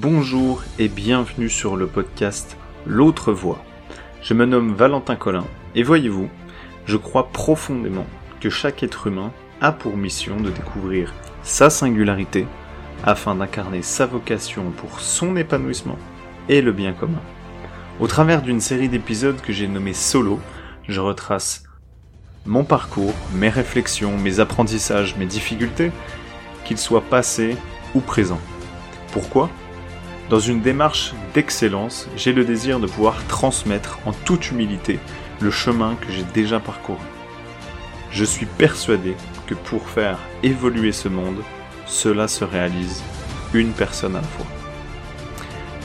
Bonjour et bienvenue sur le podcast L'autre voix. Je me nomme Valentin Collin et voyez-vous, je crois profondément que chaque être humain a pour mission de découvrir sa singularité afin d'incarner sa vocation pour son épanouissement et le bien commun. Au travers d'une série d'épisodes que j'ai nommé Solo, je retrace mon parcours, mes réflexions, mes apprentissages, mes difficultés, qu'ils soient passés ou présents. Pourquoi? Dans une démarche d'excellence, j'ai le désir de pouvoir transmettre en toute humilité le chemin que j'ai déjà parcouru. Je suis persuadé que pour faire évoluer ce monde, cela se réalise une personne à la fois.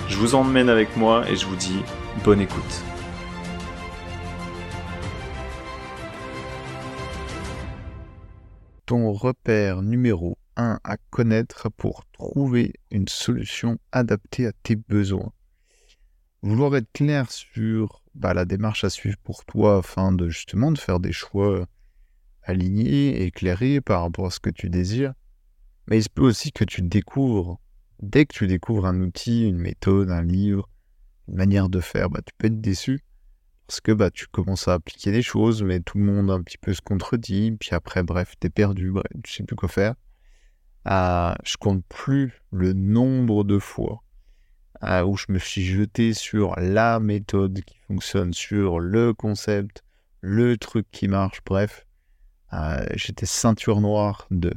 Je vous emmène avec moi et je vous dis bonne écoute. Ton repère numéro 1 à connaître pour trouver une solution adaptée à tes besoins. Vouloir être clair sur bah, la démarche à suivre pour toi afin de justement de faire des choix alignés, éclairés par rapport à ce que tu désires. Mais il se peut aussi que tu découvres, dès que tu découvres un outil, une méthode, un livre, une manière de faire, bah, tu peux être déçu parce que bah, tu commences à appliquer des choses, mais tout le monde un petit peu se contredit, puis après, bref, t'es perdu, bref, tu sais plus quoi faire. Je compte plus le nombre de fois ah, où je me suis jeté sur la méthode qui fonctionne, sur le concept, le truc qui marche, bref. Ah, j'étais ceinture noire de,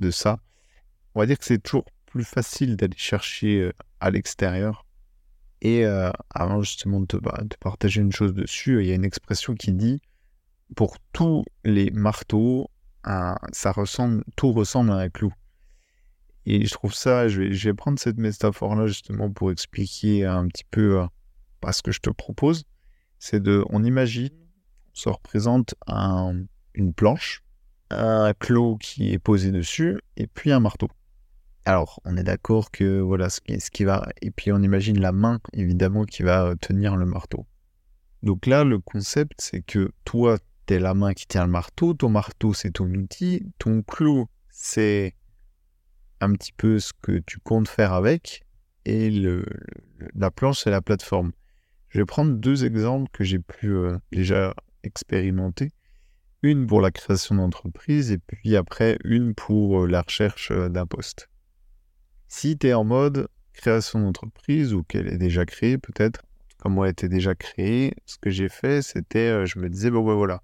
de ça. On va dire que c'est toujours plus facile d'aller chercher euh, à l'extérieur. Et euh, avant justement de, bah, de, partager une chose dessus, il y a une expression qui dit pour tous les marteaux, ça ressemble, tout ressemble à un clou. Et je trouve ça, je vais, prendre cette métaphore-là justement pour expliquer un petit peu euh, bah, ce que je te propose. C'est de, on imagine, on se représente un, une planche, un clou qui est posé dessus, et puis un marteau. Alors, on est d'accord que voilà ce qui, ce qui va. Et puis, on imagine la main, évidemment, qui va euh, tenir le marteau. Donc là, le concept, c'est que toi, t'es la main qui tient le marteau, ton marteau, c'est ton outil, ton clou, c'est un petit peu ce que tu comptes faire avec, et le, la planche, c'est la plateforme. Je vais prendre deux exemples que j'ai pu euh, déjà expérimenter une pour la création d'entreprise et puis après une pour euh, la recherche euh, d'un poste. Si tu es en mode création d'entreprise ou qu'elle est déjà créée peut-être, comme elle était déjà créée, ce que j'ai fait c'était, je me disais, bon ben voilà,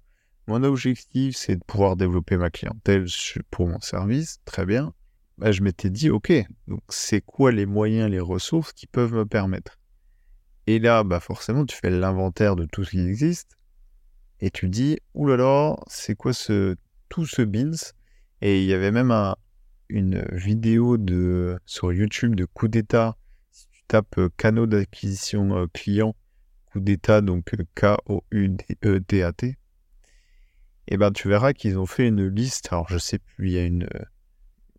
mon objectif c'est de pouvoir développer ma clientèle pour mon service, très bien. Bah, je m'étais dit, ok, donc c'est quoi les moyens, les ressources qui peuvent me permettre? Et là, bah forcément, tu fais l'inventaire de tout ce qui existe et tu dis, oulala, c'est quoi ce, tout ce beans? Et il y avait même une vidéo de, sur YouTube de coup d'état. Si tu tapes euh, canaux d'acquisition euh, client, coup d'état, donc euh, K-O-U-D-E-T-A-T, et eh ben tu verras qu'ils ont fait une liste. Alors je sais plus, il y a une,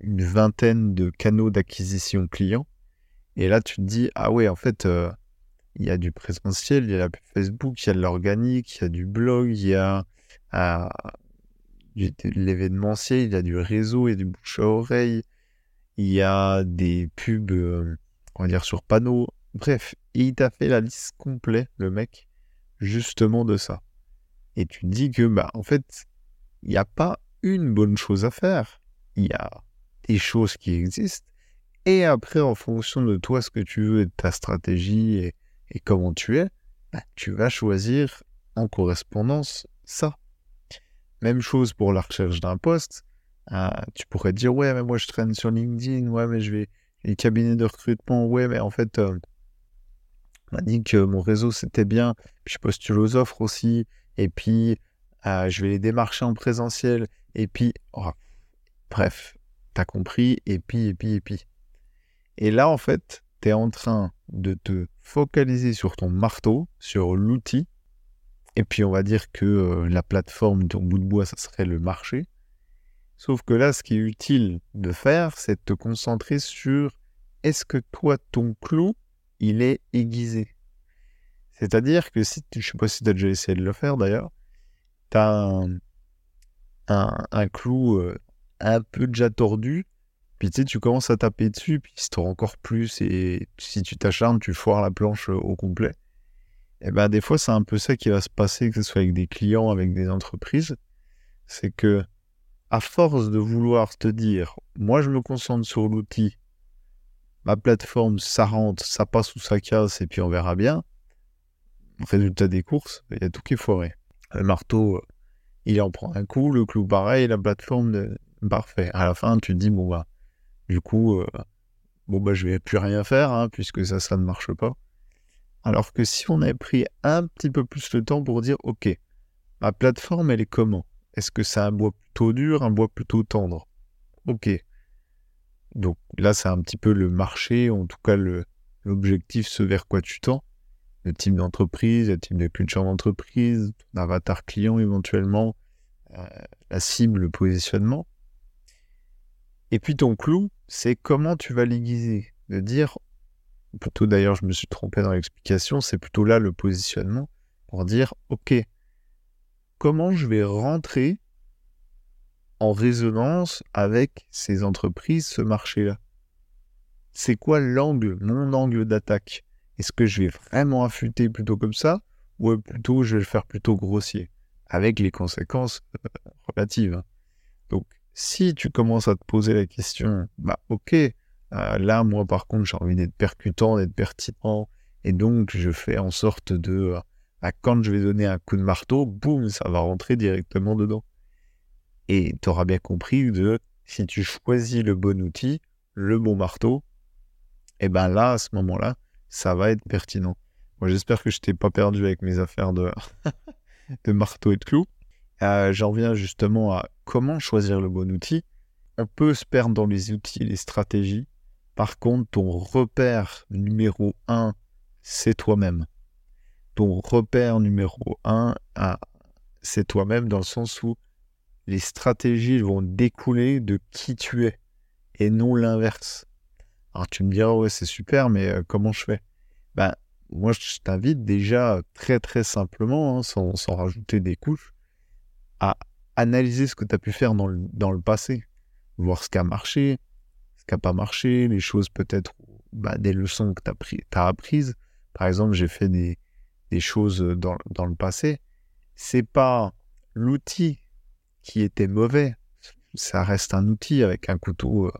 vingtaine de canaux d'acquisition client. Et là, tu te dis, ah ouais, en fait, il y a du présentiel, il y a la Facebook, il y a de l'organique, il y a du blog, il y a euh, de l'événementiel, il y a du réseau et du bouche à oreille, il y a des pubs, euh, on va dire, sur panneaux. Bref, il t'a fait la liste complète, le mec, justement de ça. Et tu dis que, bah, en fait, il n'y a pas une bonne chose à faire. Il y a des choses qui existent. Et après, en fonction de toi, ce que tu veux, et de ta stratégie et, et comment tu es, bah, tu vas choisir en correspondance ça. Même chose pour la recherche d'un poste. Ah, tu pourrais dire, ouais, mais moi je traîne sur LinkedIn, ouais, mais je vais. Les cabinets de recrutement, ouais, mais en fait, euh, on m'a dit que mon réseau c'était bien, puis je postule aux offres aussi, et puis ah, je vais les démarcher en présentiel, et puis, oh, bref, t'as compris, et puis, et puis, et puis. Et là, en fait, tu es en train de te focaliser sur ton marteau, sur l'outil, et puis on va dire que euh, la plateforme, ton bout de bois, ça serait le marché. Sauf que là, ce qui est utile de faire, c'est de te concentrer sur est-ce que toi, ton clou, il est aiguisé? C'est-à-dire que si, tu, je sais pas si tu as déjà essayé de le faire d'ailleurs, tu as un, clou euh, un peu déjà tordu, Puis tu sais, tu commences à taper dessus, puis il se rend encore plus, et si tu t'acharnes, tu foires la planche euh, au complet. Et ben des fois, c'est un peu ça qui va se passer, que ce soit avec des clients, avec des entreprises. C'est que, à force de vouloir te dire, moi je me concentre sur l'outil, ma plateforme, ça rentre, ça passe ou ça casse, et puis on verra bien. Résultat des courses, il y a tout qui est foiré. Le marteau, euh, il en prend un coup, le clou pareil, la plateforme, parfait. À la fin, tu te dis, bon bah, du coup, euh, bon bah, je vais plus rien faire, hein, puisque ça, ça ne marche pas. Alors que si on avait pris un petit peu plus le temps pour dire, ok, ma plateforme, elle est comment? Est-ce que c'est un bois plutôt dur, un bois plutôt tendre? Ok. Donc là, c'est un petit peu le marché, en tout cas l'objectif, ce vers quoi tu tends. Le type d'entreprise, le type de culture d'entreprise, ton avatar client éventuellement, euh, la cible, le positionnement. Et puis ton clou, c'est comment tu vas l'aiguiser. De dire, plutôt d'ailleurs je me suis trompé dans l'explication, c'est plutôt là le positionnement, pour dire, ok, comment je vais rentrer en résonance avec ces entreprises, ce marché-là? C'est quoi l'angle, mon angle d'attaque? Est-ce que je vais vraiment affûter plutôt comme ça, ou plutôt je vais le faire plutôt grossier, avec les conséquences euh, relatives hein. Donc, si tu commences à te poser la question, bah ok, euh, là, moi, par contre, j'ai envie d'être percutant, d'être pertinent. Et donc, je fais en sorte de, euh, quand je vais donner un coup de marteau, boum, ça va rentrer directement dedans. Et tu auras bien compris que si tu choisis le bon outil, le bon marteau, et eh ben là, à ce moment-là, ça va être pertinent. Moi, j'espère que je t'ai pas perdu avec mes affaires de, de marteau et de clou. Euh, j'en viens justement à comment choisir le bon outil. On peut se perdre dans les outils, les stratégies. Par contre, ton repère numéro un, c'est toi-même. Ton repère numéro un, ah, c'est toi-même dans le sens où les stratégies vont découler de qui tu es et non l'inverse. Alors tu me diras, ouais, c'est super, mais comment je fais? Ben, moi, je t'invite déjà très très simplement, hein, sans, sans, rajouter des couches, à analyser ce que tu as pu faire dans le, dans le passé, voir ce qui a marché, ce qui n'a pas marché, les choses peut-être, bah, des leçons que tu as, apprises. Par exemple, j'ai fait des, des choses dans, dans, le passé. C'est pas l'outil qui était mauvais. Ça reste un outil avec un couteau.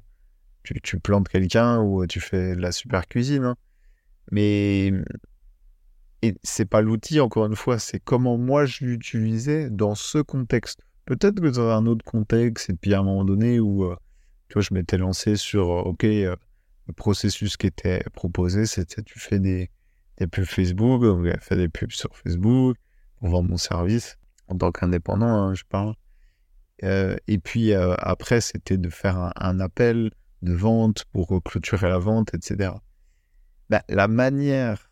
Tu, plantes quelqu'un ou tu fais de la super cuisine. Hein. Mais et c'est pas l'outil, encore une fois, c'est comment moi je l'utilisais dans ce contexte. Peut-être que dans un autre contexte, et puis à un moment donné où euh, tu vois, je m'étais lancé sur, euh, OK, euh, le processus qui était proposé, c'était tu fais des, des pubs Facebook, donc j'ai fait des pubs sur Facebook pour vendre mon service en tant qu'indépendant, hein, je parle. et puis après, c'était de faire un, appel de vente pour clôturer la vente, etc. Bah, la manière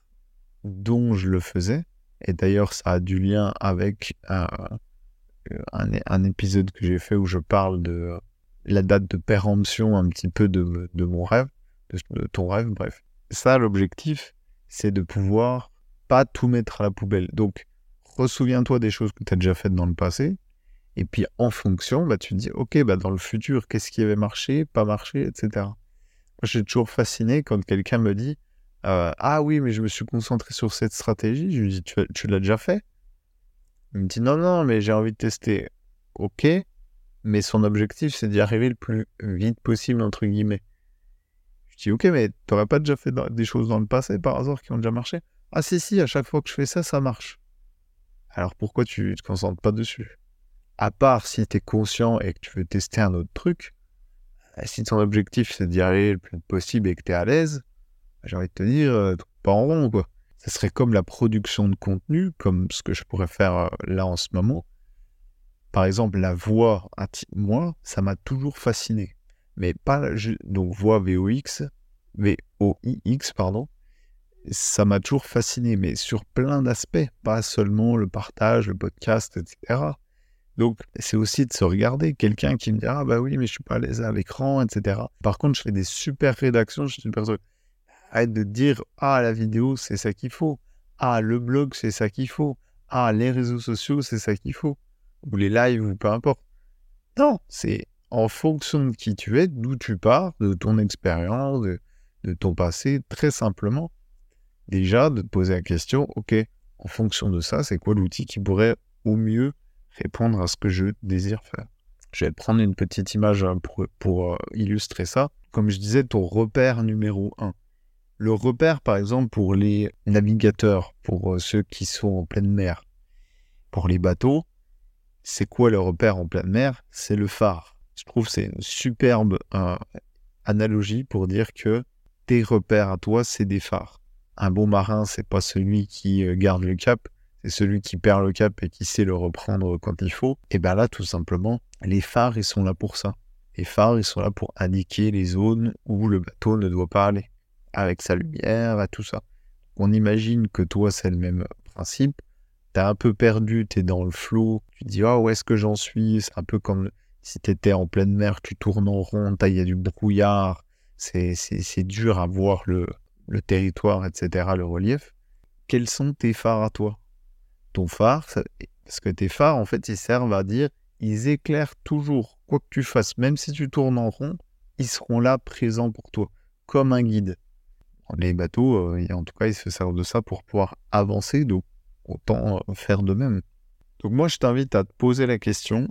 dont je le faisais, et d'ailleurs ça a du lien avec un, un, épisode que j'ai fait où je parle de la date de péremption un petit peu de, de mon rêve, de, ton rêve, bref. Ça, l'objectif, c'est de pouvoir pas tout mettre à la poubelle. Donc, ressouviens-toi des choses que tu as déjà faites dans le passé, et puis en fonction, bah, tu te dis, ok, bah, dans le futur, qu'est-ce qui avait marché, pas marché, etc. Moi, je suis toujours fasciné quand quelqu'un me dit, ah oui, mais je me suis concentré sur cette stratégie. Je lui dis, tu, l'as déjà fait Il me dit, non, non, mais j'ai envie de tester. Ok, mais son objectif, c'est d'y arriver le plus vite possible, entre guillemets. Je dis, ok, mais t'aurais pas déjà fait des choses dans le passé, par hasard, qui ont déjà marché Ah si, si, à chaque fois que je fais ça, ça marche. Alors pourquoi tu te concentres pas dessus? À part si tu es conscient et que tu veux tester un autre truc, si ton objectif, c'est d'y arriver le plus possible et que tu es à l'aise, j'ai envie de te dire, euh, pas en rond, quoi. Ça serait comme la production de contenu, comme ce que je pourrais faire euh, là en ce moment. Par exemple, la voix, moi, ça m'a toujours fasciné. Mais pas, donc voix VOX, VOIX, pardon, ça m'a toujours fasciné, mais sur plein d'aspects, pas seulement le partage, le podcast, etc. Donc, c'est aussi de se regarder. Quelqu'un qui me dit Ah, bah oui, mais je suis pas à l'aise à l'écran, etc. Par contre, je fais des super rédactions, je suis super Arrête de dire Ah, la vidéo, c'est ça qu'il faut. Ah, le blog, c'est ça qu'il faut. Ah, les réseaux sociaux, c'est ça qu'il faut. Ou les lives, ou peu importe. Non, c'est en fonction de qui tu es, d'où tu pars, de ton expérience, de, de ton passé, très simplement, déjà de te poser la question, ok, en fonction de ça, c'est quoi l'outil qui pourrait au mieux répondre à ce que je désire faire. Je vais prendre une petite image hein, pour, euh, illustrer ça. Comme je disais, ton repère numéro 1. Le repère, par exemple, pour les navigateurs, pour euh, ceux qui sont en pleine mer, pour les bateaux, c'est quoi le repère en pleine mer? C'est le phare. Je trouve que c'est une superbe euh, analogie pour dire que tes repères à toi, c'est des phares. Un bon marin, c'est pas celui qui garde le cap, c'est celui qui perd le cap et qui sait le reprendre quand il faut. Et bien là, tout simplement, les phares, ils sont là pour ça. Les phares, ils sont là pour indiquer les zones où le bateau ne doit pas aller, avec sa lumière, et tout ça. On imagine que toi, c'est le même principe. T'es un peu perdu, t'es dans le flot, tu dis, ah, où est-ce que j'en suis? C'est un peu comme si t'étais en pleine mer, tu tournes en rond, il y a du brouillard, c'est dur à voir le, le territoire, etc., le relief. Quels sont tes phares à toi? Ton phare, parce que tes phares, en fait, ils servent à dire, ils éclairent toujours, quoi que tu fasses, même si tu tournes en rond, ils seront là présents pour toi, comme un guide. Les bateaux, euh, en tout cas, ils se servent de ça pour pouvoir avancer, donc autant euh, faire de même. Donc moi, je t'invite à te poser la question,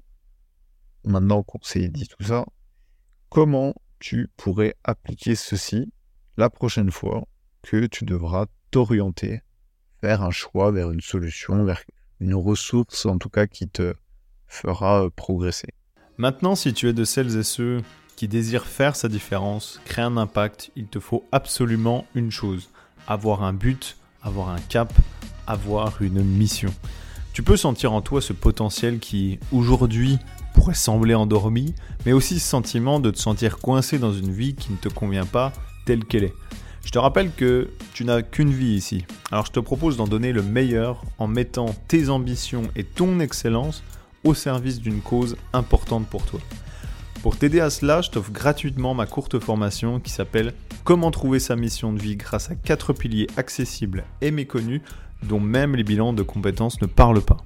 maintenant qu'on s'est dit tout ça, comment tu pourrais appliquer ceci la prochaine fois que tu devras t'orienter vers un choix, vers une solution, vers une ressource en tout cas qui te fera euh, progresser. Maintenant, si tu es de celles et ceux qui désirent faire sa différence, créer un impact, il te faut absolument une chose, avoir un but, avoir un cap, avoir une mission. Tu peux sentir en toi ce potentiel qui, aujourd'hui, pourrait sembler endormi, mais aussi ce sentiment de te sentir coincé dans une vie qui ne te convient pas telle qu'elle est. Je te rappelle que tu n'as qu'une vie ici. Alors je te propose d'en donner le meilleur en mettant tes ambitions et ton excellence au service d'une cause importante pour toi. Pour t'aider à cela, je t'offre gratuitement ma courte formation qui s'appelle Comment trouver sa mission de vie grâce à quatre piliers accessibles et méconnus dont même les bilans de compétences ne parlent pas.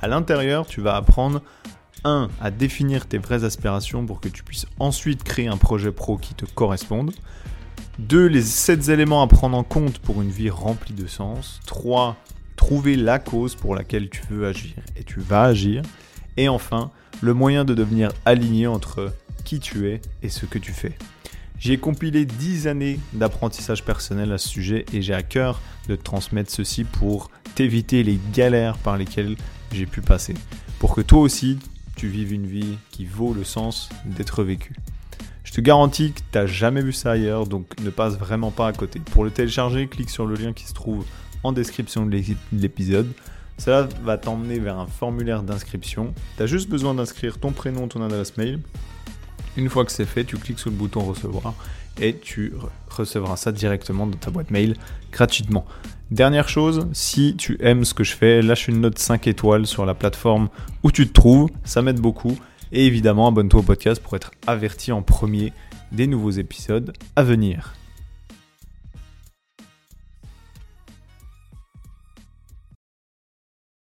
À l'intérieur, tu vas apprendre 1. à définir tes vraies aspirations pour que tu puisses ensuite créer un projet pro qui te corresponde. 2. Les 7 éléments à prendre en compte pour une vie remplie de sens. 3. Trouver la cause pour laquelle tu veux agir et tu vas agir. Et enfin, le moyen de devenir aligné entre qui tu es et ce que tu fais. J'ai compilé 10 années d'apprentissage personnel à ce sujet et j'ai à cœur de te transmettre ceci pour t'éviter les galères par lesquelles j'ai pu passer. Pour que toi aussi, tu vives une vie qui vaut le sens d'être vécue. Je te garantis que tu n'as jamais vu ça ailleurs, donc ne passe vraiment pas à côté. Pour le télécharger, clique sur le lien qui se trouve en description de l'épisode. Cela va t'emmener vers un formulaire d'inscription. Tu as juste besoin d'inscrire ton prénom, ton adresse mail. Une fois que c'est fait, tu cliques sur le bouton recevoir et tu recevras ça directement dans ta boîte mail gratuitement. Dernière chose, si tu aimes ce que je fais, lâche une note 5 étoiles sur la plateforme où tu te trouves, ça m'aide beaucoup. Et évidemment, abonne-toi au podcast pour être averti en premier des nouveaux épisodes à venir.